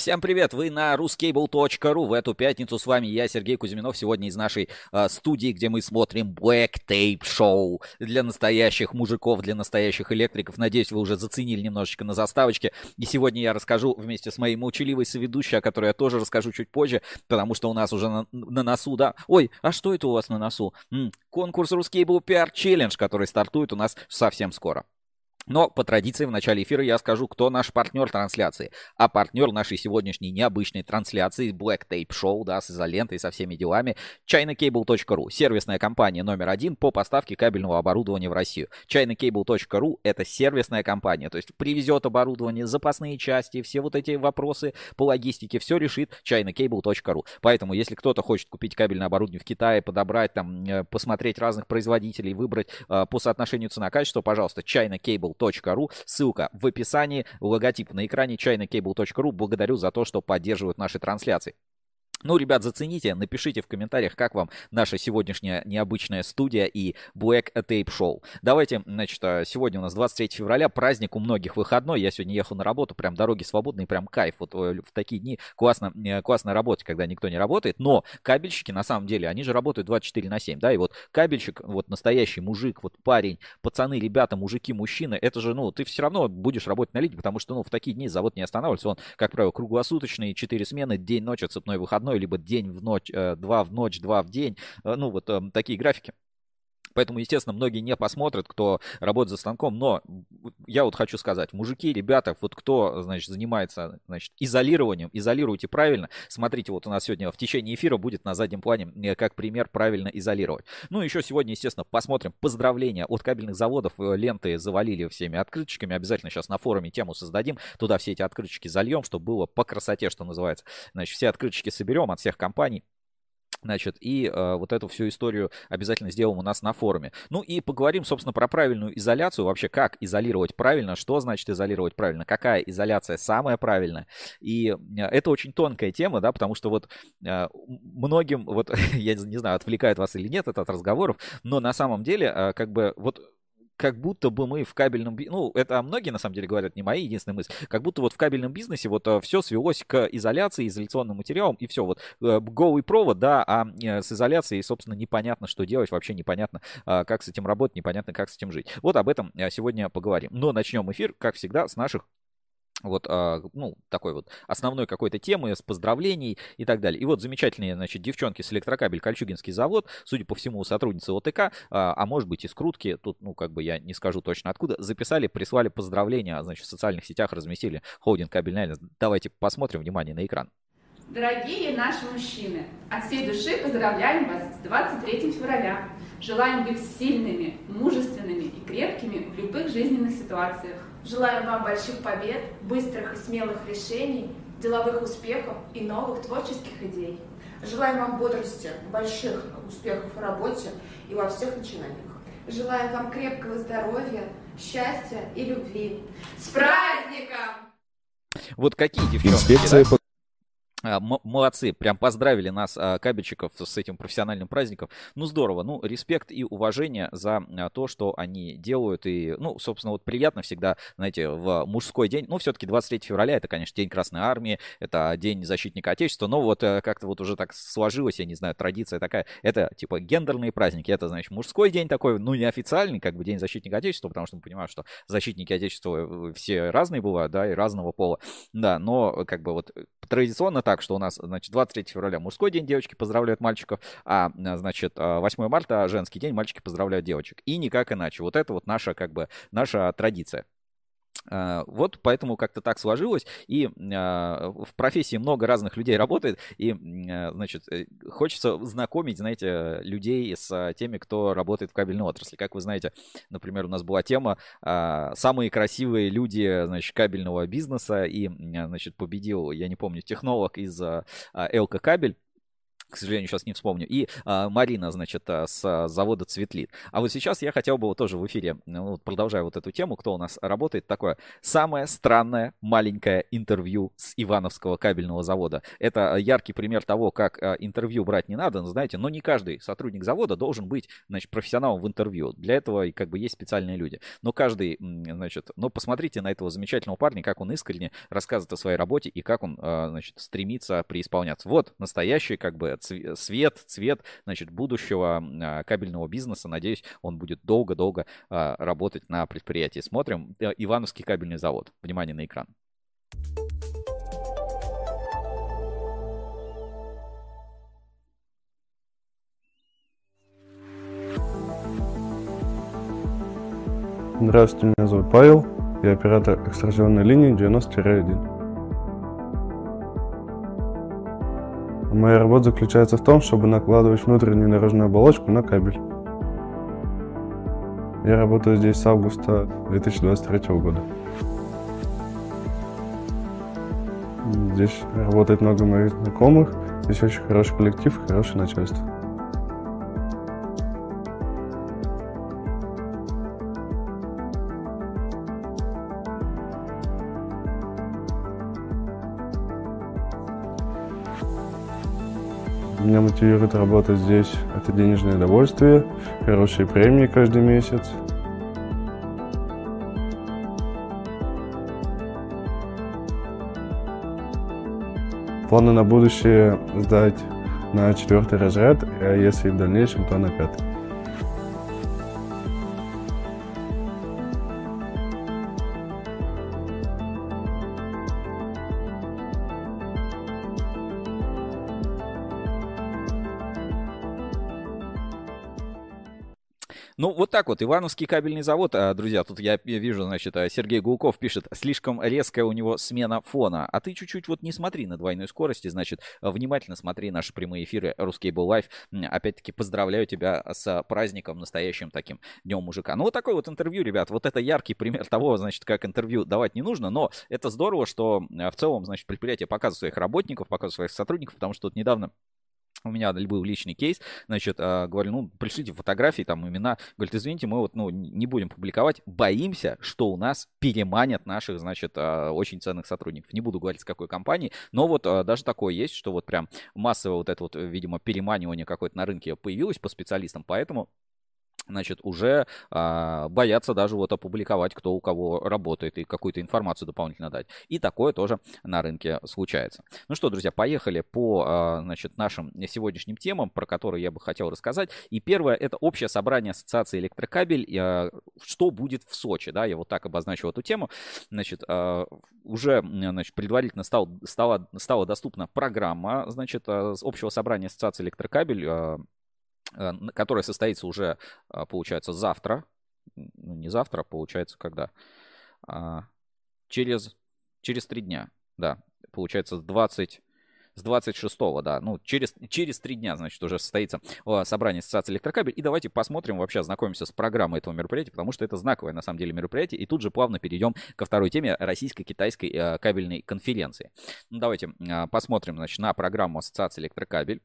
Всем привет! Вы на ruscable.ru. В эту пятницу с вами я, Сергей Кузьминов. Сегодня из нашей э, студии, где мы смотрим Black Tape Show для настоящих мужиков, для настоящих электриков. Надеюсь, вы уже заценили немножечко на заставочке. И сегодня я расскажу вместе с моей молчаливой соведущей, о которой я тоже расскажу чуть позже, потому что у нас уже на, на носу, да. Ой, а что это у вас на носу? М-м, конкурс Ruscable PR Challenge, который стартует у нас совсем скоро. Но по традиции в начале эфира я скажу, кто наш партнер трансляции. А партнер нашей сегодняшней необычной трансляции Black Tape Show, да, с изолентой, со всеми делами, ChinaCable.ru, сервисная компания номер один по поставке кабельного оборудования в Россию. ChinaCable.ru это сервисная компания, то есть привезет оборудование, запасные части, все вот эти вопросы по логистике, все решит ChinaCable.ru. Поэтому, если кто-то хочет купить кабельное оборудование в Китае, подобрать там, э, посмотреть разных производителей, выбрать э, по соотношению цена-качество, пожалуйста, ChinaCable chinaCable.ru. Ссылка в описании, логотип на экране ChinaCable.ru. Благодарю за то, что поддерживают наши трансляции. Ну, ребят, зацените, напишите в комментариях, как вам наша сегодняшняя необычная студия и Black Tape Show. Давайте, значит, а, сегодня у нас 23 февраля, праздник у многих выходной. Я сегодня ехал на работу, прям дороги свободные, прям кайф. Вот э, в такие дни классно, э, классно работать, когда никто не работает. Но кабельщики, на самом деле, они же работают 24 на 7, да, и вот кабельщик, вот настоящий мужик, вот парень, пацаны, ребята, мужики, мужчины, это же, ну, ты все равно будешь работать на линии, потому что, ну, в такие дни завод не останавливается. Он, как правило, круглосуточный, 4 смены, день, ночь, цепной выходной выходной, либо день в ночь, э, два в ночь, два в день. Э, ну, вот эм, такие графики. Поэтому, естественно, многие не посмотрят, кто работает за станком. Но я вот хочу сказать, мужики, ребята, вот кто, значит, занимается, значит, изолированием, изолируйте правильно. Смотрите, вот у нас сегодня в течение эфира будет на заднем плане, э, как пример, правильно изолировать. Ну, еще сегодня, естественно, посмотрим поздравления от кабельных заводов. Ленты завалили всеми открыточками. Обязательно сейчас на форуме тему создадим. Туда все эти открыточки зальем, чтобы было по красоте, что называется. Значит, все открыточки соберем от всех компаний. Значит, и э, вот эту всю историю обязательно сделаем у нас на форуме. Ну и поговорим, собственно, про правильную изоляцию. Вообще, как изолировать правильно, что значит изолировать правильно, какая изоляция самая правильная. И э, это очень тонкая тема, да, потому что вот э, многим, вот я не знаю, отвлекает вас или нет это от разговоров, но на самом деле, э, как бы, вот как будто бы мы в кабельном ну, это многие на самом деле говорят, не мои единственные мысли, как будто вот в кабельном бизнесе вот э, все свелось к изоляции, изоляционным материалам, и все, вот э, голый провод, да, а э, с изоляцией, собственно, непонятно, что делать, вообще непонятно, а, как с этим работать, непонятно, как с этим жить. Вот об этом сегодня поговорим. Но начнем эфир, как всегда, с наших вот, а, ну, такой вот основной какой-то темы с поздравлений и так далее. И вот замечательные, значит, девчонки с электрокабель Кольчугинский завод, судя по всему, сотрудницы ОТК, а, а может быть из Крутки, тут, ну, как бы я не скажу точно откуда, записали, прислали поздравления, значит, в социальных сетях разместили холдинг кабельный. Давайте посмотрим, внимание на экран. Дорогие наши мужчины, от всей души поздравляем вас с 23 февраля. Желаем быть сильными, мужественными и крепкими в любых жизненных ситуациях. Желаем вам больших побед, быстрых и смелых решений, деловых успехов и новых творческих идей. Желаем вам бодрости, больших успехов в работе и во всех начинаниях. Желаем вам крепкого здоровья, счастья и любви. С праздником! Вот какие девчонки, Инспекция да? А, молодцы, прям поздравили нас, а, кабельчиков, с этим профессиональным праздником. Ну, здорово. Ну, респект и уважение за а, то, что они делают. И, ну, собственно, вот приятно всегда, знаете, в мужской день. Ну, все-таки 23 февраля, это, конечно, День Красной Армии, это День Защитника Отечества. Но вот э, как-то вот уже так сложилось, я не знаю, традиция такая. Это, типа, гендерные праздники. Это, значит, мужской день такой, ну, не официальный, как бы День Защитника Отечества, потому что мы понимаем, что защитники Отечества э, все разные бывают, да, и разного пола. Да, но, как бы, вот традиционно так, что у нас, значит, 23 февраля мужской день, девочки поздравляют мальчиков, а, значит, 8 марта женский день, мальчики поздравляют девочек. И никак иначе. Вот это вот наша, как бы, наша традиция. А, вот поэтому как-то так сложилось. И а, в профессии много разных людей работает. И, а, значит, э, хочется знакомить, знаете, людей с теми, кто работает в кабельной отрасли. Как вы знаете, например, у нас была тема «Самые красивые люди, значит, кабельного бизнеса». И, значит, победил, я не помню, технолог из ЛК Кабель к сожалению, сейчас не вспомню, и а, Марина, значит, а, с завода «Цветлит». А вот сейчас я хотел бы вот тоже в эфире, ну, продолжая вот эту тему, кто у нас работает, такое самое странное маленькое интервью с Ивановского кабельного завода. Это яркий пример того, как а, интервью брать не надо, но, знаете, но не каждый сотрудник завода должен быть, значит, профессионалом в интервью. Для этого и как бы есть специальные люди. Но каждый, значит, но посмотрите на этого замечательного парня, как он искренне рассказывает о своей работе и как он, а, значит, стремится преисполняться. Вот настоящий как бы свет, цвет, значит, будущего а, кабельного бизнеса. Надеюсь, он будет долго-долго а, работать на предприятии. Смотрим. Э, Ивановский кабельный завод. Внимание на экран. Здравствуйте, меня зовут Павел. Я оператор экструзионной линии 90-1. Моя работа заключается в том, чтобы накладывать внутреннюю наружную оболочку на кабель. Я работаю здесь с августа 2023 года. Здесь работает много моих знакомых, здесь очень хороший коллектив, хорошее начальство. Меня мотивирует работать здесь. Это денежное удовольствие, хорошие премии каждый месяц. Планы на будущее сдать на четвертый разряд, а если в дальнейшем, то на пятый. Так вот. Ивановский кабельный завод, а, друзья, тут я вижу, значит, а, Сергей Гулков пишет, слишком резкая у него смена фона. А ты чуть-чуть вот не смотри на двойной скорости, значит, внимательно смотри наши прямые эфиры Русский был лайф. Опять-таки поздравляю тебя с праздником, настоящим таким Днем мужика. Ну, вот такое вот интервью, ребят. Вот это яркий пример того, значит, как интервью давать не нужно, но это здорово, что в целом, значит, предприятие показывает своих работников, показывает своих сотрудников, потому что тут недавно у меня был личный кейс, значит, э, говорю, ну, пришлите фотографии, там, имена. Говорит, извините, мы вот, ну, не будем публиковать, боимся, что у нас переманят наших, значит, э, очень ценных сотрудников. Не буду говорить, с какой компании, но вот э, даже такое есть, что вот прям массовое вот это вот, видимо, переманивание какое-то на рынке появилось по специалистам, поэтому значит, уже а, боятся даже вот опубликовать, кто у кого работает и какую-то информацию дополнительно дать. И такое тоже на рынке случается. Ну что, друзья, поехали по, а, значит, нашим сегодняшним темам, про которые я бы хотел рассказать. И первое, это общее собрание Ассоциации Электрокабель. А, что будет в Сочи, да, я вот так обозначил эту тему. Значит, а, уже, значит, предварительно стал, стала, стала доступна программа, значит, а, общего собрания Ассоциации Электрокабель, а, которая состоится уже, а, получается, завтра. Ну, не завтра, а получается, когда? А, через, через три дня, да. Получается, с 20, с 26 да, ну, через, через три дня, значит, уже состоится собрание Ассоциации Электрокабель. И давайте посмотрим, вообще ознакомимся с программой этого мероприятия, потому что это знаковое, на самом деле, мероприятие. И тут же плавно перейдем ко второй теме российско-китайской э, кабельной конференции. Ну, давайте посмотрим, значит, на программу Ассоциации Электрокабель.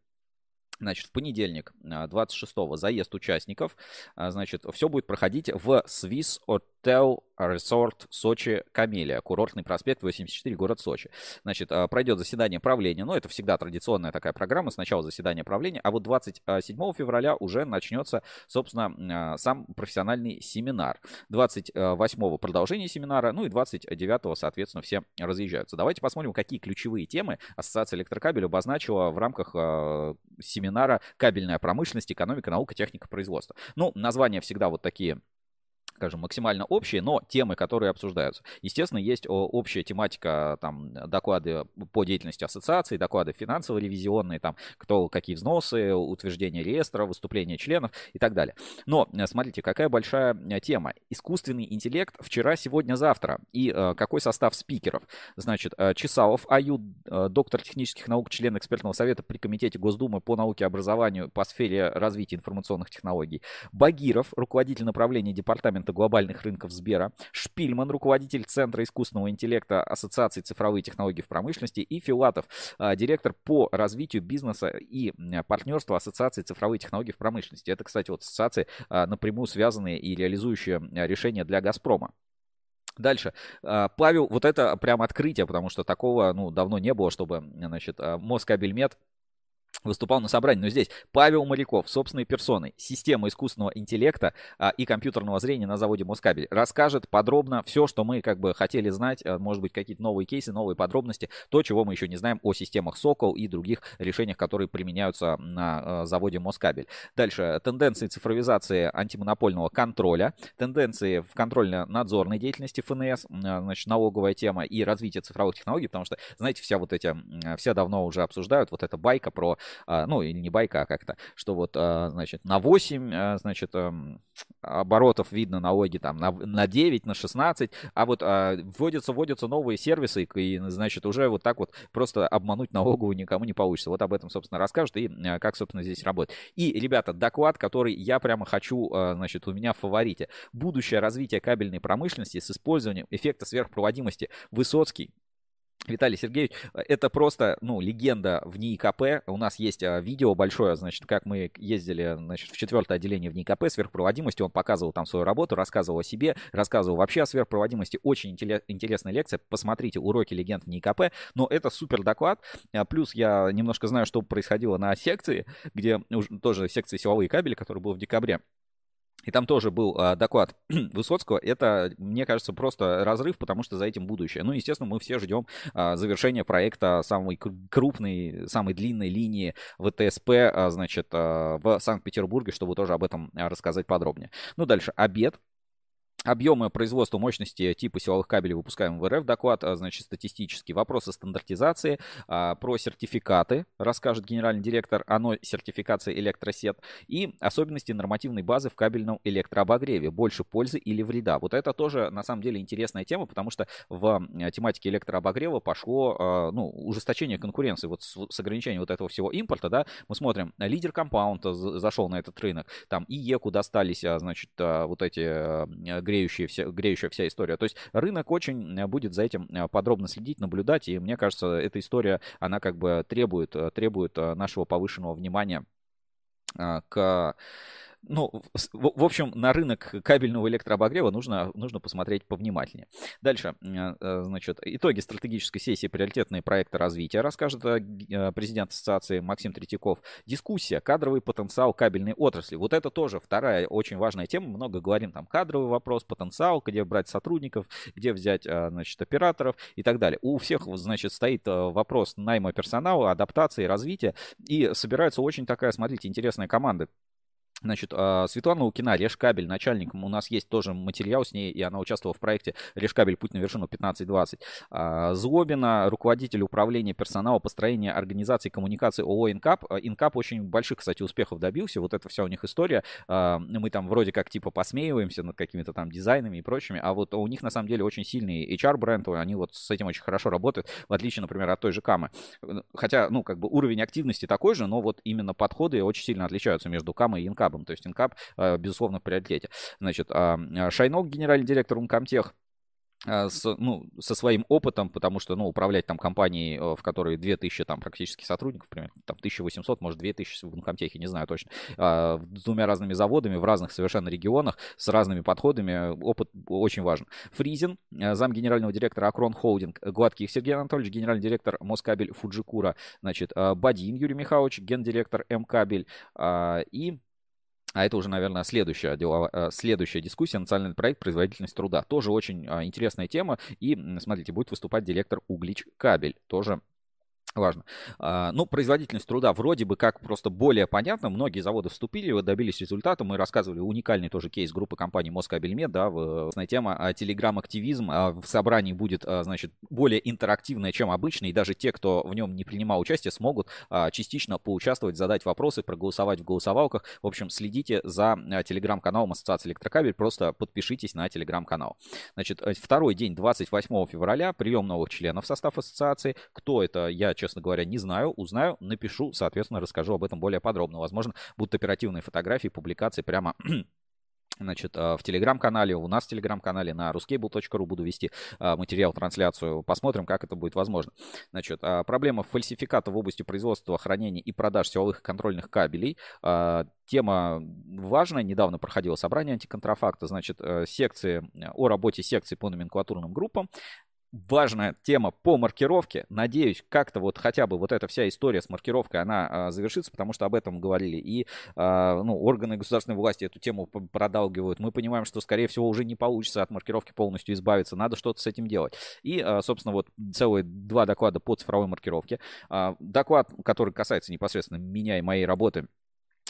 Значит, в понедельник, 26-го, заезд участников. Значит, все будет проходить в Swiss Hotel Resort Сочи Камелия, курортный проспект 84, город Сочи. Значит, а, пройдет заседание правления, ну, это всегда традиционная такая программа, сначала заседание правления, а вот 27 февраля уже начнется, собственно, а, сам профессиональный семинар. 28 продолжение семинара, ну и 29 соответственно, все разъезжаются. Давайте посмотрим, какие ключевые темы Ассоциация электрокабель обозначила в рамках а, семинара «Кабельная промышленность, экономика, наука, техника, производства». Ну, названия всегда вот такие скажем, максимально общие, но темы, которые обсуждаются. Естественно, есть общая тематика, там, доклады по деятельности ассоциации, доклады финансово-ревизионные, там, кто, какие взносы, утверждение реестра, выступления членов и так далее. Но, э, смотрите, какая большая э, тема. Искусственный интеллект вчера, сегодня, завтра. И э, какой состав спикеров? Значит, э, Чесалов Аю, э, доктор технических наук, член экспертного совета при Комитете Госдумы по науке и образованию по сфере развития информационных технологий. Багиров, руководитель направления департамента конкурента глобальных рынков Сбера, Шпильман, руководитель Центра искусственного интеллекта Ассоциации цифровые технологии в промышленности, и Филатов, директор по развитию бизнеса и партнерства Ассоциации цифровые технологии в промышленности. Это, кстати, вот ассоциации напрямую связанные и реализующие решения для Газпрома. Дальше. Павел, вот это прям открытие, потому что такого, ну, давно не было, чтобы, значит, Москабельмет выступал на собрании. Но здесь Павел Моряков, собственной персоной, система искусственного интеллекта а, и компьютерного зрения на заводе Москабель, расскажет подробно все, что мы как бы хотели знать, а, может быть, какие-то новые кейсы, новые подробности, то, чего мы еще не знаем о системах Сокол и других решениях, которые применяются на а, заводе Москабель. Дальше. Тенденции цифровизации антимонопольного контроля, тенденции в контрольно-надзорной деятельности ФНС, а, значит, налоговая тема и развитие цифровых технологий, потому что, знаете, вся вот эти, все давно уже обсуждают вот эта байка про а, ну, или не байка, а как-то, что вот, а, значит, на 8, а, значит, эм, оборотов видно налоги там на, на 9, на 16, а вот вводятся, вводятся новые сервисы, и, значит, уже вот так вот просто обмануть налоговую никому не получится. Вот об этом, собственно, расскажут и как, собственно, здесь работает. И, ребята, доклад, который я прямо хочу, значит, у меня в фаворите. Будущее развитие кабельной промышленности с использованием эффекта сверхпроводимости. Высоцкий, Виталий Сергеевич, это просто, ну, легенда в НИИКП. У нас есть а, видео большое, значит, как мы ездили, значит, в четвертое отделение в НИИКП сверхпроводимости. Он показывал там свою работу, рассказывал о себе, рассказывал вообще о сверхпроводимости. Очень интересная лекция. Посмотрите уроки легенд в НИИКП. Но это супер доклад. А, плюс я немножко знаю, что происходило на секции, где тоже секции силовые кабели, который был в декабре. И там тоже был а, доклад Высоцкого. Это, мне кажется, просто разрыв, потому что за этим будущее. Ну, естественно, мы все ждем а, завершения проекта самой крупной, самой длинной линии ВТСП, а, значит, а, в Санкт-Петербурге, чтобы тоже об этом а, рассказать подробнее. Ну, дальше. Обед. Объемы производства мощности типа силовых кабелей выпускаем в РФ. Доклад, а, значит, статистический. Вопросы стандартизации. А, про сертификаты расскажет генеральный директор. Оно сертификация электросет. И особенности нормативной базы в кабельном электрообогреве. Больше пользы или вреда. Вот это тоже, на самом деле, интересная тема, потому что в тематике электрообогрева пошло, а, ну, ужесточение конкуренции. Вот с, ограничением вот этого всего импорта, да, мы смотрим, лидер компаунд зашел на этот рынок. Там и ЕКУ достались, значит, вот эти греющая вся, греющая вся история. То есть рынок очень э, будет за этим э, подробно следить, наблюдать, и мне кажется, эта история, она как бы требует, э, требует нашего повышенного внимания к ну, в, в общем, на рынок кабельного электрообогрева нужно, нужно посмотреть повнимательнее. Дальше, э, э, значит, итоги стратегической сессии приоритетные проекты развития расскажет э, президент ассоциации Максим Третьяков. Дискуссия, кадровый потенциал кабельной отрасли. Вот это тоже вторая очень важная тема. Много говорим там кадровый вопрос, потенциал, где брать сотрудников, где взять, значит, операторов и так далее. У всех, значит, стоит вопрос найма персонала, адаптации, развития. И собирается очень такая, смотрите, интересная команда Значит, а, Светлана Лукина, Решкабель, начальником, у нас есть тоже материал с ней, и она участвовала в проекте Решкабель «Путь на вершину 15-20». А, Злобина, руководитель управления персонала, построения организации коммуникации ООО «Инкап». А, «Инкап» очень больших, кстати, успехов добился, вот это вся у них история. Мы там вроде как типа посмеиваемся над какими-то там дизайнами и прочими, а вот у них на самом деле очень сильный HR-бренд, они вот с этим очень хорошо работают, в отличие, например, от той же Камы. Хотя, ну, как бы уровень активности такой же, но вот именно подходы очень сильно отличаются между Камой и Инкап инкабом. То есть инкаб, э, безусловно, в приоритете. Значит, а, а Шайнок, генеральный директор Умкомтех, а, с, ну, со своим опытом, потому что, ну, управлять там компанией, э, в которой 2000 там практически сотрудников, примерно, там 1800, может 2000 в Инкомтехе, не знаю точно, с двумя разными заводами в разных совершенно регионах, с разными подходами, опыт очень важен. Фризин, э, зам генерального директора Акрон Холдинг, Гладких Сергей Анатольевич, генеральный директор Москабель Фуджикура, значит, Бадин Юрий Михайлович, гендиректор М-кабель и а это уже, наверное, следующая, деловая, э, следующая дискуссия, национальный проект «Производительность труда». Тоже очень а, интересная тема. И, смотрите, будет выступать директор Углич Кабель. Тоже Важно. А, ну, производительность труда вроде бы как просто более понятно. Многие заводы вступили, добились результата. Мы рассказывали уникальный тоже кейс группы компании Москабельмет, да, в, тема а, телеграм-активизм а, в собрании будет, значит, более интерактивная, чем обычно, и даже те, кто в нем не принимал участие, смогут частично поучаствовать, задать вопросы, проголосовать в голосовалках. В общем, следите за телеграм-каналом Ассоциации Электрокабель, просто подпишитесь на телеграм-канал. Значит, э, второй день, 28 февраля, прием новых членов в состав ассоциации. Кто это, я, честно говоря, не знаю. Узнаю, напишу, соответственно, расскажу об этом более подробно. Возможно, будут оперативные фотографии, публикации прямо значит, в телеграм-канале, у нас в телеграм-канале на ruscable.ru буду вести материал, трансляцию. Посмотрим, как это будет возможно. Значит, проблема фальсификата в области производства, хранения и продаж силовых контрольных кабелей. Тема важная. Недавно проходило собрание антиконтрафакта. Значит, э, секции о работе секций по номенклатурным группам важная тема по маркировке. Надеюсь, как-то вот хотя бы вот эта вся история с маркировкой, она а, завершится, потому что об этом говорили и а, ну, органы государственной власти эту тему продалгивают. Мы понимаем, что, скорее всего, уже не получится от маркировки полностью избавиться. Надо что-то с этим делать. И, а, собственно, вот целые два доклада по цифровой маркировке. А, доклад, который касается непосредственно меня и моей работы,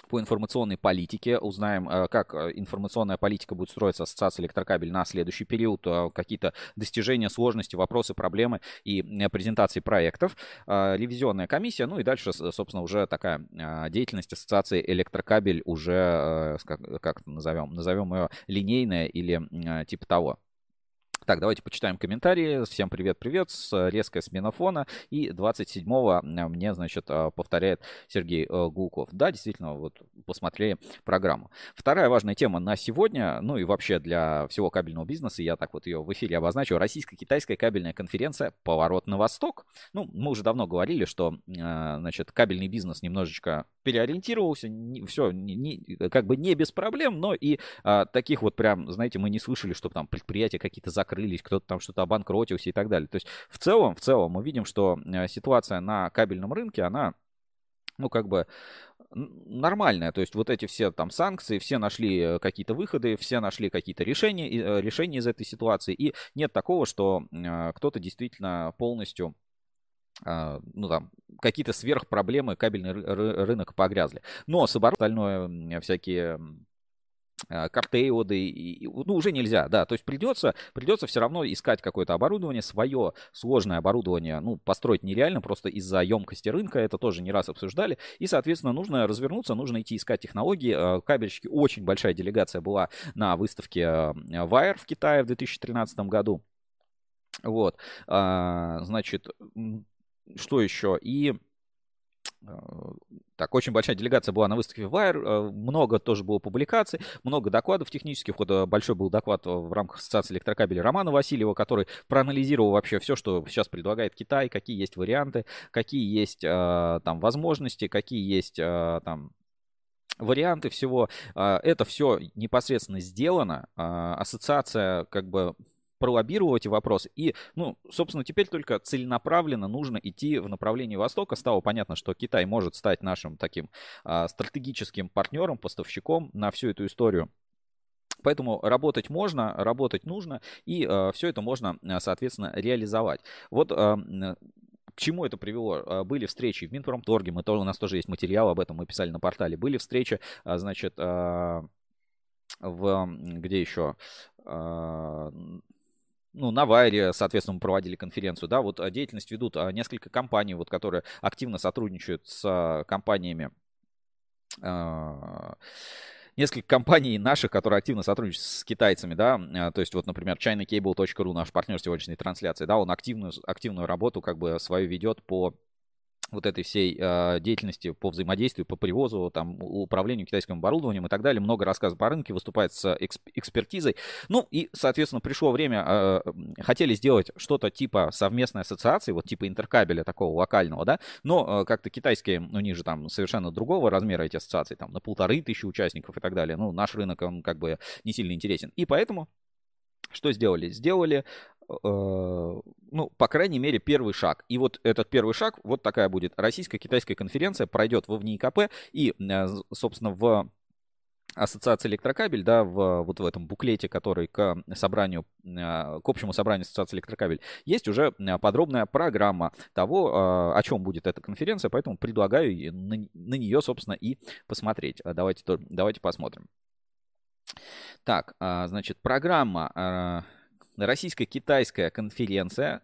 по информационной политике. Узнаем, э, как э, информационная политика будет строиться Ассоциация электрокабель на следующий период, э, какие-то достижения, сложности, вопросы, проблемы и презентации проектов. Ревизионная комиссия, ну и дальше, собственно, уже такая деятельность Ассоциации электрокабель уже, как, назовем, назовем ее линейная или типа того. Так, давайте почитаем комментарии. Всем привет-привет. Резкая смена фона. И 27-го мне, значит, а, повторяет Сергей э, Гулков. Да, действительно, вот посмотрели программу. Вторая важная тема на сегодня, ну и вообще для всего кабельного бизнеса, я так вот ее в эфире обозначу, российско-китайская кабельная конференция «Поворот на восток». Ну, мы уже давно говорили, что, значит, кабельный бизнес немножечко переориентировался, все не, не, как бы не без проблем, но и а, таких вот прям, знаете, мы не слышали, что там предприятия какие-то закрыты закрылись, кто-то там что-то обанкротился и так далее. То есть в целом, в целом мы видим, что э, ситуация на кабельном рынке, она, ну, как бы нормальная. То есть вот эти все там санкции, все нашли э, какие-то выходы, все нашли какие-то решения, э, решения из этой ситуации. И нет такого, что кто-то действительно полностью ну там, какие-то сверхпроблемы кабельный рынок погрязли. Но с остальное всякие картеоды, и, ну, уже нельзя, да, то есть придется, придется все равно искать какое-то оборудование, свое сложное оборудование, ну, построить нереально просто из-за емкости рынка, это тоже не раз обсуждали, и, соответственно, нужно развернуться, нужно идти искать технологии, э, кабельщики, очень большая делегация была на выставке э, Wire в Китае в 2013 году, вот, значит, что еще, и так, очень большая делегация была на выставке Wire, э, много тоже было публикаций, много докладов технических. Вот э, большой был доклад в рамках Ассоциации электрокабелей Романа Васильева, который проанализировал вообще все, что сейчас предлагает Китай, какие есть варианты, какие есть э, там возможности, какие есть там варианты всего. Это все непосредственно сделано. Ассоциация как бы пролоббировал эти вопросы. И, ну, собственно, теперь только целенаправленно нужно идти в направлении Востока. Стало понятно, что Китай может стать нашим таким а, стратегическим партнером, поставщиком на всю эту историю. Поэтому работать можно, работать нужно, и э, все это можно, соответственно, реализовать. Вот э, к чему это привело? Были встречи в Минпромторге, мы у нас тоже есть материал об этом, мы писали на портале. Были встречи, значит, в где еще? Ну, на Вайре, соответственно, мы проводили конференцию, да, вот а, деятельность ведут а, несколько компаний, вот, которые активно сотрудничают с а, компаниями, несколько компаний наших, которые активно сотрудничают с китайцами, да, то есть вот, например, ChinaCable.ru, наш партнер сегодняшней трансляции, да, он активную, активную работу как бы свою ведет по вот этой всей э, деятельности по взаимодействию, по привозу, там, управлению китайским оборудованием и так далее. Много рассказов по рынке, выступает с эксп экспертизой. Ну и, соответственно, пришло время, э, хотели сделать что-то типа совместной ассоциации, вот типа интеркабеля такого локального, да, но э, как-то китайские, у них же там совершенно другого размера эти ассоциации, там на полторы тысячи участников и так далее. Ну, наш рынок, он как бы не сильно интересен. И поэтому что сделали? Сделали Э, ну, по крайней мере, первый шаг. И вот этот первый шаг, вот такая будет российско-китайская конференция, пройдет в ВНИКП и, э, собственно, в Ассоциация электрокабель, да, в, вот в этом буклете, который к собранию, э, к общему собранию Ассоциации электрокабель, есть уже подробная программа того, о чем будет эта конференция, поэтому предлагаю на, на нее, собственно, и посмотреть. Давайте, давайте посмотрим. Так, значит, программа Российско-китайская конференция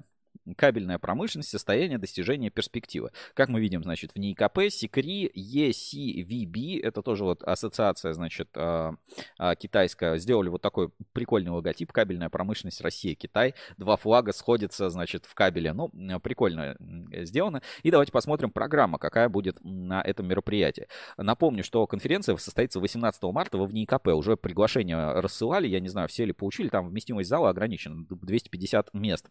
кабельная промышленность, состояние достижения перспективы. Как мы видим, значит, в НИКП, СИКРИ, ECVB, это тоже вот ассоциация, значит, а, а, китайская, сделали вот такой прикольный логотип, кабельная промышленность Россия, Китай, два флага сходятся, значит, в кабеле. Ну, прикольно сделано. И давайте посмотрим программа, какая будет на этом мероприятии. Напомню, что конференция состоится 18 марта в НИКП. Уже приглашение рассылали, я не знаю, все ли получили, там вместимость зала ограничена, 250 мест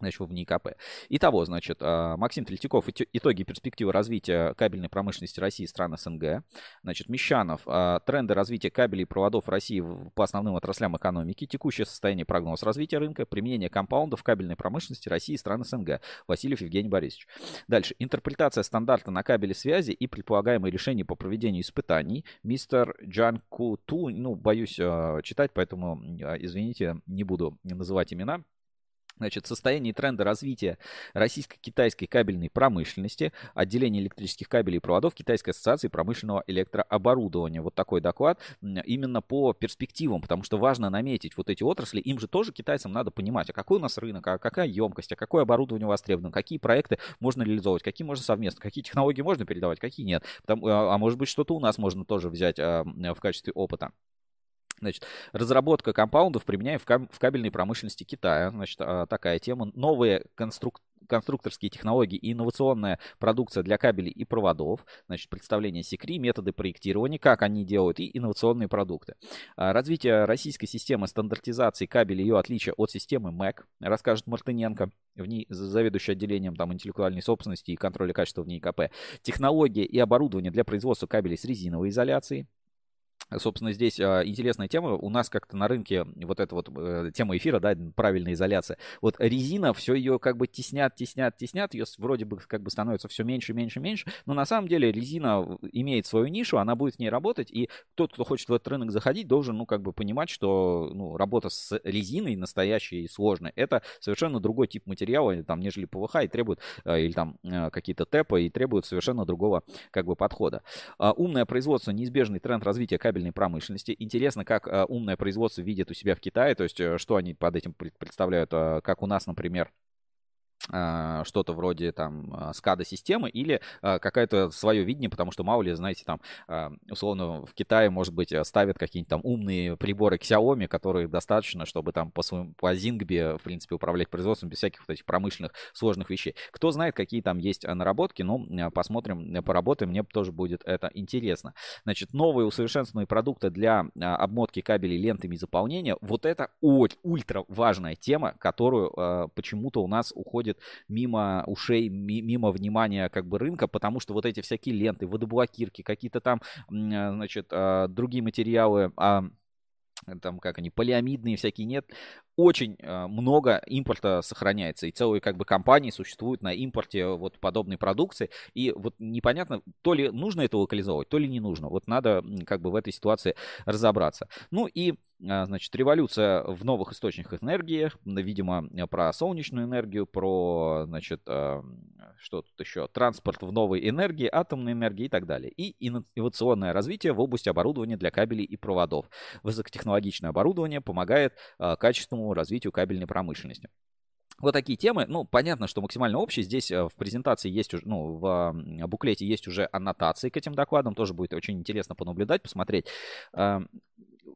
значит, в НИКП. Итого, значит, а, Максим Третьяков, итоги перспективы развития кабельной промышленности России и стран СНГ. Значит, Мещанов, а, тренды развития кабелей и проводов России по основным отраслям экономики, текущее состояние прогноз развития рынка, применение компаундов кабельной промышленности России и стран СНГ. Васильев Евгений Борисович. Дальше, интерпретация стандарта на кабеле связи и предполагаемые решения по проведению испытаний. Мистер Джан Куту, ну, боюсь а, читать, поэтому, извините, не буду называть имена. Значит, состояние и тренды развития российско-китайской кабельной промышленности, отделение электрических кабелей и проводов Китайской ассоциации промышленного электрооборудования. Вот такой доклад именно по перспективам, потому что важно наметить вот эти отрасли. Им же тоже китайцам надо понимать, а какой у нас рынок, а какая емкость, а какое оборудование востребовано, какие проекты можно реализовывать, какие можно совместно, какие технологии можно передавать, какие нет. Потому, а, а может быть что-то у нас можно тоже взять а, в качестве опыта. Значит, разработка компаундов применяем в, каб- в кабельной промышленности Китая. Значит, а, такая тема. Новые конструк- конструкторские технологии и инновационная продукция для кабелей и проводов. Значит, представление секри, методы проектирования, как они делают, и инновационные продукты. А, развитие российской системы стандартизации кабелей ее отличие от системы МЭК, расскажет Мартыненко в ней заведующий отделением там, интеллектуальной собственности и контроля качества в НИИКП. Технология и оборудование для производства кабелей с резиновой изоляцией. Собственно, здесь а, интересная тема. У нас как-то на рынке вот эта вот э, тема эфира, да, правильная изоляция. Вот резина, все ее как бы теснят, теснят, теснят, ее вроде бы как бы становится все меньше, меньше, меньше. Но на самом деле резина имеет свою нишу, она будет в ней работать. И тот, кто хочет в этот рынок заходить, должен, ну, как бы понимать, что ну, работа с резиной настоящей и сложной, это совершенно другой тип материала, там, нежели ПВХ, и требует, э, или там э, какие-то ТЭПы, и требует совершенно другого как бы подхода. А, умное производство, неизбежный тренд развития кабеля кабельной промышленности. Интересно, как э, умное производство видят у себя в Китае, то есть э, что они под этим представляют, э, как у нас, например, что-то вроде там а, скада системы или а, какое-то свое видение, потому что мало ли, знаете, там условно в Китае, может быть, ставят какие-нибудь там умные приборы Xiaomi, которые достаточно, чтобы там по своему по Zigbee, в принципе, управлять производством без всяких вот этих промышленных сложных вещей. Кто знает, какие там есть наработки, ну, посмотрим, поработаем, мне тоже будет это интересно. Значит, новые усовершенствованные продукты для обмотки кабелей лентами заполнения, вот это ультра важная тема, которую почему-то у нас уходит проходит мимо ушей, мимо внимания как бы рынка, потому что вот эти всякие ленты, водоблокирки, какие-то там, э, значит, а, другие материалы, а, там как они, полиамидные всякие нет, очень э, много импорта сохраняется, и целые как бы компании существуют на импорте вот подобной продукции, и вот непонятно, то ли нужно это локализовывать, то ли не нужно. Вот надо как бы в этой ситуации разобраться. Ну и а, значит, революция в новых источниках энергии, видимо, про солнечную энергию, про, значит, а, что тут еще, транспорт в новой энергии, атомной энергии и так далее. И инновационное развитие в области оборудования для кабелей и проводов. Высокотехнологичное оборудование помогает а, качественному развитию кабельной промышленности. Вот такие темы. Ну, понятно, что максимально общие. Здесь в презентации есть уже, ну, в буклете есть уже аннотации к этим докладам. Тоже будет очень интересно понаблюдать, посмотреть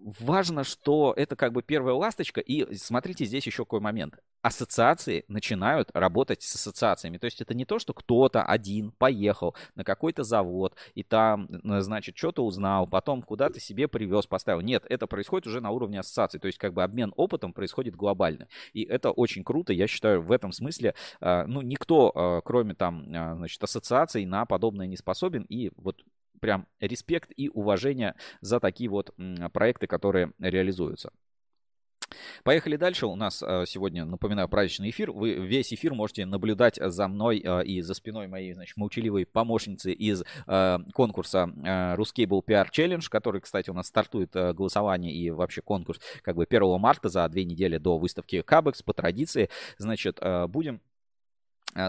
важно, что это как бы первая ласточка. И смотрите, здесь еще какой момент. Ассоциации начинают работать с ассоциациями. То есть это не то, что кто-то один поехал на какой-то завод и там, значит, что-то узнал, потом куда-то себе привез, поставил. Нет, это происходит уже на уровне ассоциации. То есть как бы обмен опытом происходит глобально. И это очень круто. Я считаю, в этом смысле, а, ну, никто, а, кроме там, значит, ассоциаций на подобное не способен. И вот прям респект и уважение за такие вот проекты, которые реализуются. Поехали дальше. У нас э, сегодня, напоминаю, праздничный эфир. Вы весь эфир можете наблюдать за мной э, и за спиной моей, значит, молчаливой помощницы из э, конкурса Ruscable PR Challenge, который, кстати, у нас стартует голосование и вообще конкурс как бы 1 марта за две недели до выставки Кабекс по традиции. Значит, будем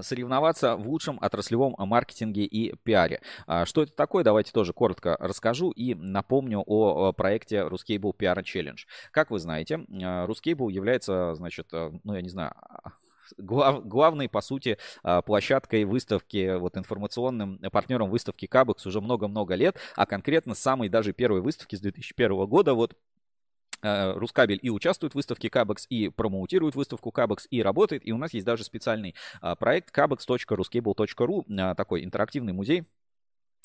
соревноваться в лучшем отраслевом маркетинге и пиаре. А, что это такое, давайте тоже коротко расскажу и напомню о проекте Ruscable PR Challenge. Как вы знаете, э, Ruscable является, значит, э, ну я не знаю, глав, главной, по сути, а, площадкой выставки, вот информационным партнером выставки Кабекс уже много-много лет, а конкретно самой даже первой выставки с 2001 года, вот Э, Рускабель и участвует в выставке Кабекс, и промоутирует выставку Кабекс, и работает. И у нас есть даже специальный а, проект kabex.ruscable.ru, а, такой интерактивный музей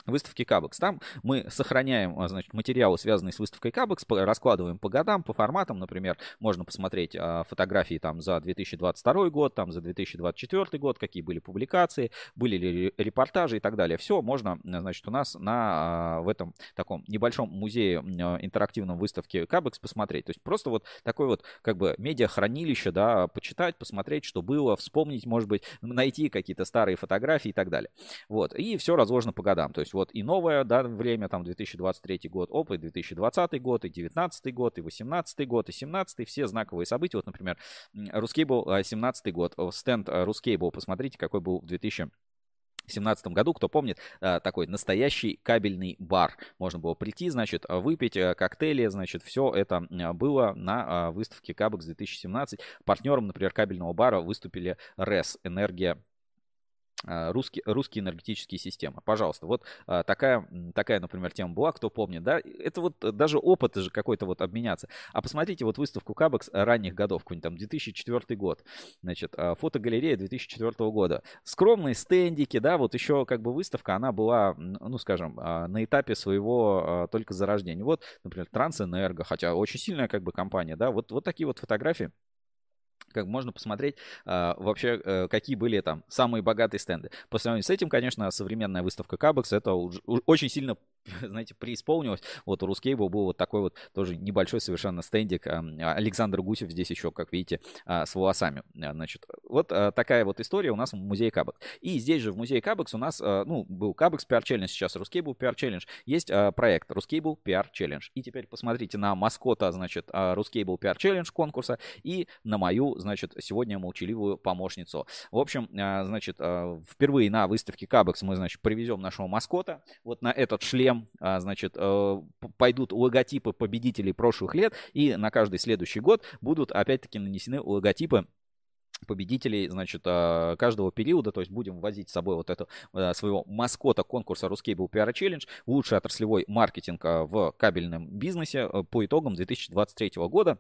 выставки Кабекс. Там мы сохраняем, а, значит, материалы, связанные с выставкой Кабекс, раскладываем по годам, по форматам. Например, можно посмотреть а, фотографии там за 2022 год, там за 2024 год, какие были публикации, были ли репортажи и так далее. Все можно, значит, у нас на, а, в этом таком небольшом музее интерактивном выставке Кабекс посмотреть. То есть просто вот такой вот как бы медиахранилище, да, почитать, посмотреть, что было, вспомнить, может быть, найти какие-то старые фотографии и так далее. Вот. И все разложено по годам. То есть вот и новое да, время, там 2023 год, опыт, 2020 год, и 2019 год, и 2018 год, и 2017, все знаковые события. Вот, например, Рускейбл 17 год, стенд Рускейбл, посмотрите, какой был в 2000 в 2017 году, кто помнит, такой настоящий кабельный бар. Можно было прийти, значит, выпить коктейли, значит, все это было на выставке Кабекс 2017. Партнером, например, кабельного бара выступили РЭС, Энергия а, русские, русские энергетические системы. Пожалуйста, вот а, такая, такая, например, тема была, кто помнит, да, это вот даже опыт же какой-то вот обменяться. А посмотрите вот выставку Кабекс ранних годов, какой-нибудь там 2004 год, значит, а, фотогалерея 2004 года. Скромные стендики, да, вот еще как бы выставка, она была, ну, скажем, на этапе своего только зарождения. Вот, например, Трансэнерго, хотя очень сильная как бы компания, да, вот, вот такие вот фотографии как можно посмотреть а, вообще, а, какие были там самые богатые стенды. По сравнению с этим, конечно, современная выставка Кабекс это очень сильно знаете, преисполнилось. Вот у Рускейбл был вот такой вот тоже небольшой совершенно стендик. Александр Гусев здесь еще, как видите, а, с волосами. А, значит, вот а, такая вот история у нас в музее Кабекс. И здесь же в музее Кабекс у нас, ну, был Кабекс PR Challenge, сейчас Рускейбл PR Challenge. Есть проект Рускейбл PR Challenge. И теперь посмотрите на маскота, значит, Рускейбл PR Challenge конкурса и на мою, значит, сегодня молчаливую помощницу. В общем, значит, впервые на выставке Кабекс мы, значит, привезем нашего маскота вот на этот шлем всем, а, значит, э, пойдут логотипы победителей прошлых лет, и на каждый следующий год будут опять-таки нанесены логотипы победителей, значит, а, каждого периода, то есть будем возить с собой вот это э, своего маскота конкурса Ruscable PR Challenge, лучший отраслевой маркетинг а, в кабельном бизнесе э, по итогам 2023 года.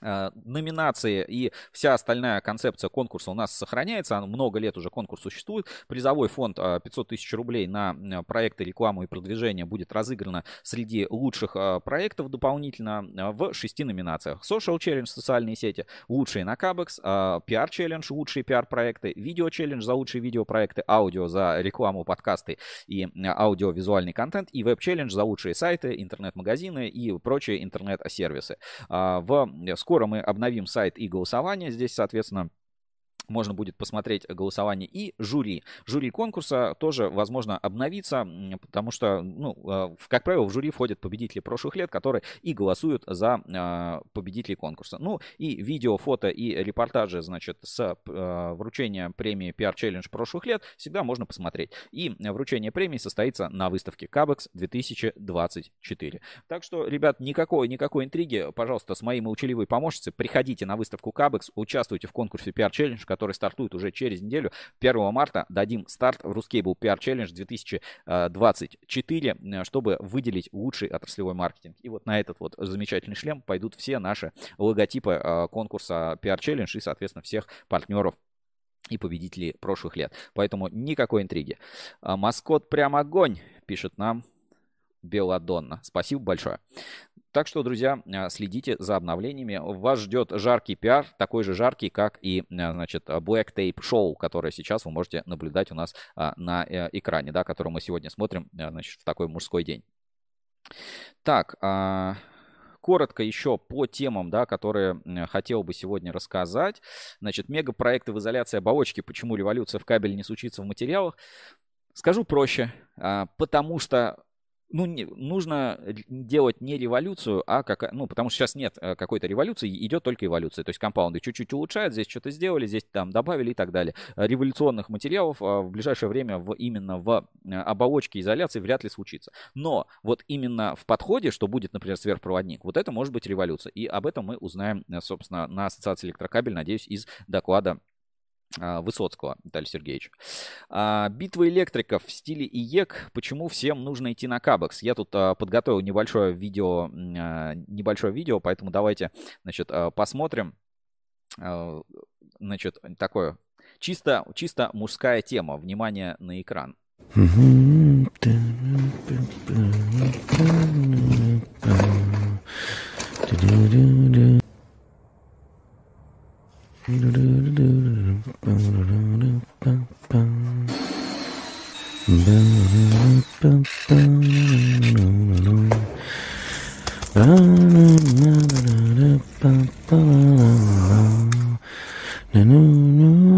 Э, номинации и вся остальная концепция конкурса у нас сохраняется. Много лет уже конкурс существует. Призовой фонд 500 э, тысяч рублей на э, проекты рекламу и продвижение будет разыграно среди лучших проектов дополнительно в шести номинациях. Social Challenge, социальные сети, лучшие на Кабекс, PR Challenge, лучшие PR-проекты, Видео Challenge за лучшие видеопроекты, аудио за рекламу, подкасты и аудиовизуальный контент, и Веб Challenge за лучшие сайты, интернет-магазины и прочие интернет-сервисы. В Скоро мы обновим сайт и голосование. Здесь, соответственно, можно будет посмотреть голосование и жюри. Жюри конкурса тоже, возможно, обновится, потому что, ну, а, как правило, в жюри входят победители прошлых лет, которые и голосуют за а, победителей конкурса. Ну, и видео, фото и репортажи, значит, с а, вручения премии PR Challenge прошлых лет всегда можно посмотреть. И вручение премии состоится на выставке Кабекс 2024. Так что, ребят, никакой, никакой интриги, пожалуйста, с моей молчаливой помощницей, приходите на выставку Кабекс, участвуйте в конкурсе PR Challenge, который стартует уже через неделю. 1 марта дадим старт в Ruscable PR Challenge 2024, э, чтобы выделить лучший отраслевой маркетинг. И вот на этот вот замечательный шлем пойдут все наши логотипы э, конкурса PR Challenge и, соответственно, всех партнеров и победителей прошлых лет. Поэтому никакой интриги. А, маскот прям огонь, пишет нам Беладонна. Спасибо большое. Так что, друзья, а, следите за обновлениями. Вас ждет жаркий пиар, такой же жаркий, как и, а, значит, Black Tape Show, которое сейчас вы можете наблюдать у нас а, на э, экране, да, который мы сегодня смотрим, значит, в такой мужской день. Так, коротко еще по темам, да, которые хотел бы сегодня рассказать. Значит, мегапроекты в изоляции оболочки. Почему революция в кабеле не случится в материалах? Скажу проще, потому что ну, не, нужно делать не революцию, а как, ну, потому что сейчас нет э, какой-то революции, идет только эволюция. То есть компаунды чуть-чуть улучшают, здесь что-то сделали, здесь там добавили и так далее. Революционных материалов а, в ближайшее время в, именно в э, оболочке изоляции вряд ли случится. Но вот именно в подходе, что будет, например, сверхпроводник, вот это может быть революция. И об этом мы узнаем, э, собственно, на Ассоциации электрокабель, надеюсь, из доклада Высоцкого Виталия Сергеевича. А, битва электриков в стиле ИЕК. Почему всем нужно идти на Кабекс? Я тут а, подготовил небольшое видео, а, небольшое видео, поэтому давайте, значит, а, посмотрим. А, значит, такое чисто, чисто мужская тема. Внимание на экран. No, no, no.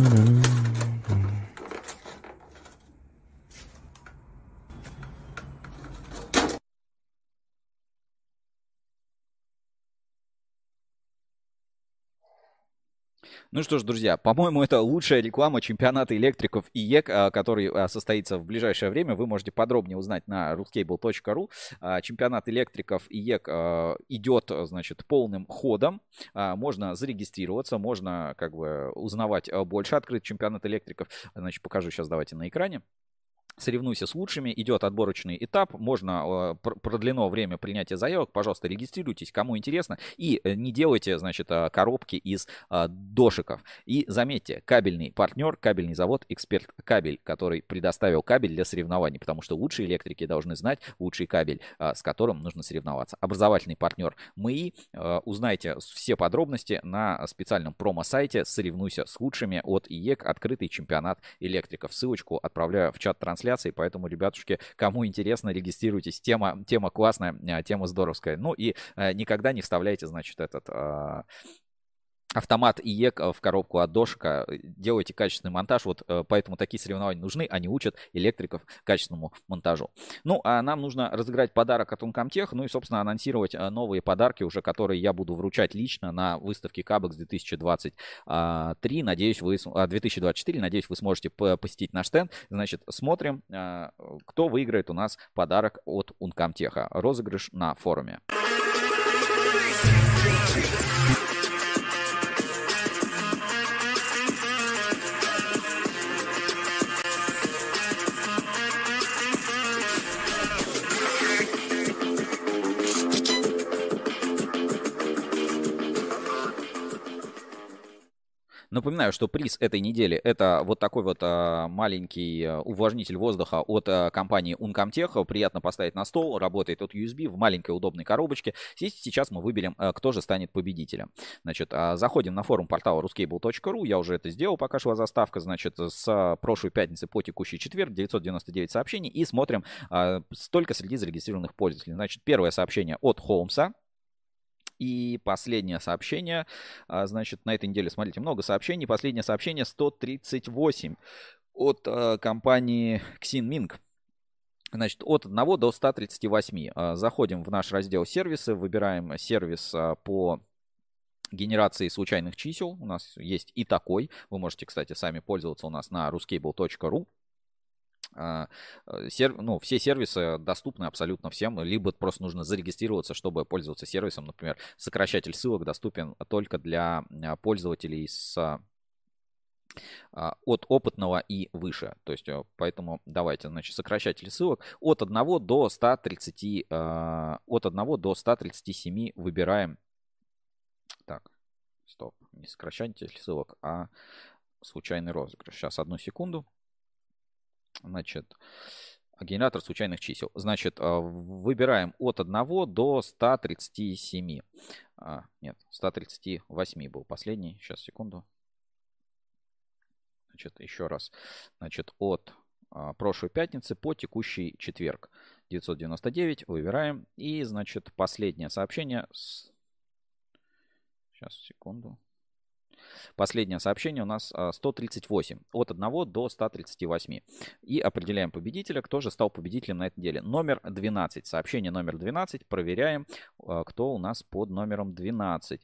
Ну что ж, друзья, по-моему, это лучшая реклама чемпионата электриков ИЕК, а, который а, состоится в ближайшее время. Вы можете подробнее узнать на ruscable.ru. А, чемпионат электриков ИЕК идет, значит, полным ходом. Можно зарегистрироваться, можно как бы узнавать больше. Открыт чемпионат электриков. Значит, покажу сейчас, давайте на экране соревнуйся с лучшими, идет отборочный этап, можно э, продлено время принятия заявок, пожалуйста, регистрируйтесь, кому интересно, и э, не делайте, значит, э, коробки из дошиков. И заметьте, кабельный партнер, кабельный завод Эксперт Кабель, который предоставил кабель для соревнований, потому что лучшие электрики должны знать лучший кабель, с которым нужно соревноваться. Образовательный партнер МИИ, узнайте все подробности на специальном промо-сайте «Соревнуйся с лучшими» от ИЕК, открытый чемпионат электриков. Ссылочку отправляю в чат трансляции трансляции, поэтому, ребятушки, кому интересно, регистрируйтесь. Тема, тема классная, а, тема здоровская. Ну и э, никогда не вставляйте, значит, этот э, автомат ИЕК э, в коробку от дошика, э, делайте качественный монтаж, вот э, поэтому такие соревнования нужны, они учат электриков качественному монтажу. Ну, а нам нужно разыграть подарок от Uncomtech, ну и, собственно, анонсировать новые подарки уже, которые я буду вручать лично на выставке Кабекс 2023, надеюсь, вы, 2024, а, надеюсь, вы сможете посетить наш стенд. Значит, смотрим, кто выиграет у нас подарок от Uncomtech. Розыгрыш на форуме. Напоминаю, что приз этой недели это вот такой вот а, маленький а, увлажнитель воздуха от а, компании Uncomtech. Приятно поставить на стол, работает от USB в маленькой удобной коробочке. Здесь сейчас мы выберем, кто же станет победителем. Значит, заходим на форум портала ruscable.ru. Я уже это сделал, пока шла заставка. Значит, с прошлой пятницы по текущий четверг 999 сообщений и смотрим столько среди зарегистрированных пользователей. Значит, первое сообщение от Холмса. И последнее сообщение, а, значит, на этой неделе, смотрите, много сообщений. Последнее сообщение 138 от а, компании Xinming. Значит, от 1 до 138. А, заходим в наш раздел сервисы, выбираем сервис по генерации случайных чисел. У нас есть и такой. Вы можете, кстати, сами пользоваться у нас на ruscable.ru. А, э, серв... ну, все сервисы доступны абсолютно всем, либо просто нужно зарегистрироваться, чтобы пользоваться сервисом. Например, сокращатель ссылок доступен только для а, пользователей с а, от опытного и выше. То есть, э, поэтому давайте, значит, сокращатели ссылок от 1 до 130, от 1 до 137 выбираем. Так, стоп, не сокращатель ссылок, а случайный розыгрыш. Сейчас, одну секунду. Значит, генератор случайных чисел. Значит, а, выбираем от 1 до 137. А, нет, 138 был последний. Сейчас, секунду. Значит, еще раз. Значит, от а, прошлой пятницы по текущий четверг. 999 выбираем. И, значит, последнее сообщение. Сейчас, секунду. Последнее сообщение у нас 138. От 1 до 138. И определяем победителя. Кто же стал победителем на этой неделе? Номер 12. Сообщение номер 12. Проверяем, кто у нас под номером 12.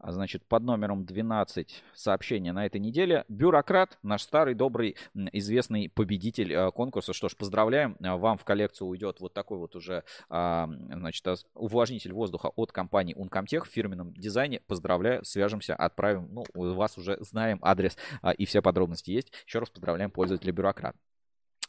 А, значит, под номером 12 сообщение на этой неделе. Бюрократ, наш старый, добрый, известный победитель а, конкурса. Что ж, поздравляем. А, вам в коллекцию уйдет вот такой вот уже, значит, увлажнитель воздуха от компании Uncomtech в фирменном дизайне. Поздравляю, свяжемся, отправим. Ну, у вас уже знаем адрес и все подробности есть. Еще раз поздравляем пользователя Бюрократ.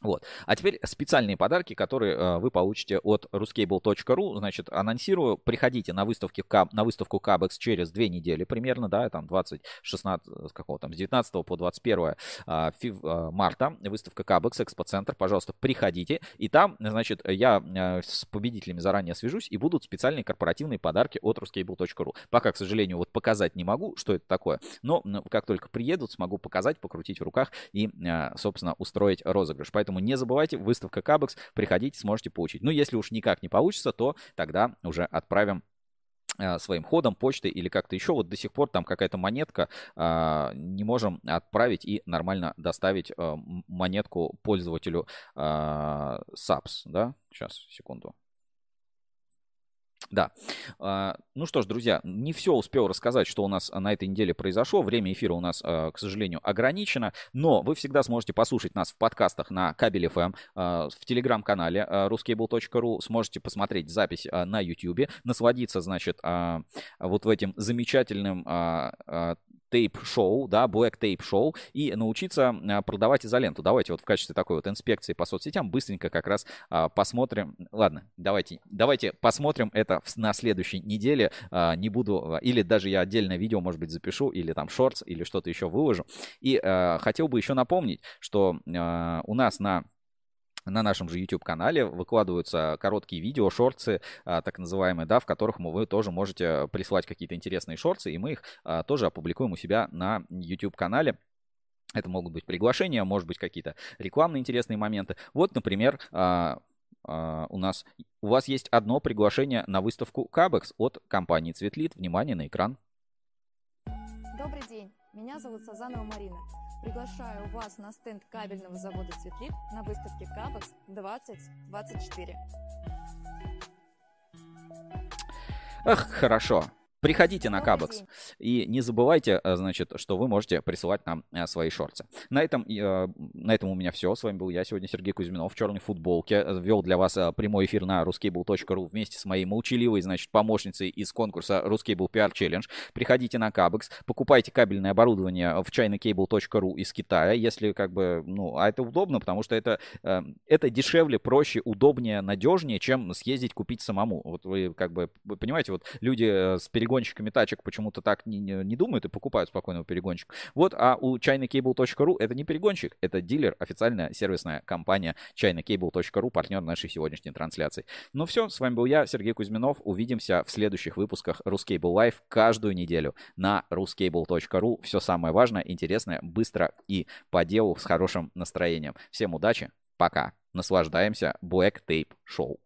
Вот. А теперь специальные подарки, которые э, вы получите от ruscable.ru. Значит, анонсирую, приходите на, выставке, на выставку Кабекс через две недели примерно, да, там 20, 16, э, какого там, с 19 по 21 э, фив, э, марта, выставка Кабекс, экспоцентр, пожалуйста, приходите. И там, значит, я э, с победителями заранее свяжусь, и будут специальные корпоративные подарки от ruscable.ru. Пока, к сожалению, вот показать не могу, что это такое, но как только приедут, смогу показать, покрутить в руках и, собственно, устроить розыгрыш. Поэтому Поэтому не забывайте, выставка Кабекс, приходите, сможете получить. Ну, если уж никак не получится, то тогда уже отправим э, своим ходом, почтой или как-то еще. Вот до сих пор там какая-то монетка, э, не можем отправить и нормально доставить э, монетку пользователю э, SAPS, да? Сейчас, секунду. Да. А, ну что ж, друзья, не все успел рассказать, что у нас на этой неделе произошло. Время эфира у нас, а, к сожалению, ограничено. Но вы всегда сможете послушать нас в подкастах на Кабель FM, а, в телеграм-канале ruscable.ru. Сможете посмотреть запись на YouTube, насладиться, значит, вот в этим замечательным тейп-шоу, да, Black Tape шоу и научиться а, продавать изоленту. Давайте вот в качестве такой вот инспекции по соцсетям быстренько как раз а, посмотрим. Ладно, давайте, давайте посмотрим это на следующей неделе. А, не буду, или даже я отдельное видео, может быть, запишу, или там шортс, или что-то еще выложу. И хотел бы еще напомнить, что у нас на на нашем же YouTube-канале выкладываются короткие видео, шорты, а, так называемые, да, в которых вы тоже можете присылать какие-то интересные шорты, и мы их а, тоже опубликуем у себя на YouTube-канале. Это могут быть приглашения, может быть какие-то рекламные интересные моменты. Вот, например, а, у нас у вас есть одно приглашение на выставку Кабекс от компании Цветлит. Внимание на экран. Добрый день, меня зовут Сазанова Марина. Приглашаю вас на стенд кабельного завода «Светлит» на выставке «Кабекс 2024». Ах, хорошо. Приходите на Кабекс. И не забывайте, э, значит, что вы можете присылать нам э, свои шорты. На этом, э, на этом у меня все. С вами был я сегодня, Сергей Кузьминов, в черной футболке. Вел для вас прямой эфир на ruscable.ru вместе с моей молчаливой, значит, помощницей из конкурса Ruscable PR Challenge. Приходите на Кабекс, покупайте кабельное оборудование в chinacable.ru из Китая, если как бы, ну, а это удобно, потому что это, это дешевле, проще, удобнее, надежнее, чем съездить купить самому. Вот вы как бы, вы понимаете, вот люди с перегрузкой перегонщиками тачек почему-то так не, не, не думают и покупают спокойного перегонщика. Вот, а у ChinaCable.ru это не перегонщик, это дилер, официальная сервисная компания ChinaCable.ru, партнер нашей сегодняшней трансляции. Ну все, с вами был я, Сергей Кузьминов. Увидимся в следующих выпусках Ruscable Live каждую неделю на ruscable.ru. Все самое важное, интересное, быстро и по делу с хорошим настроением. Всем удачи, пока. Наслаждаемся Black Tape Show.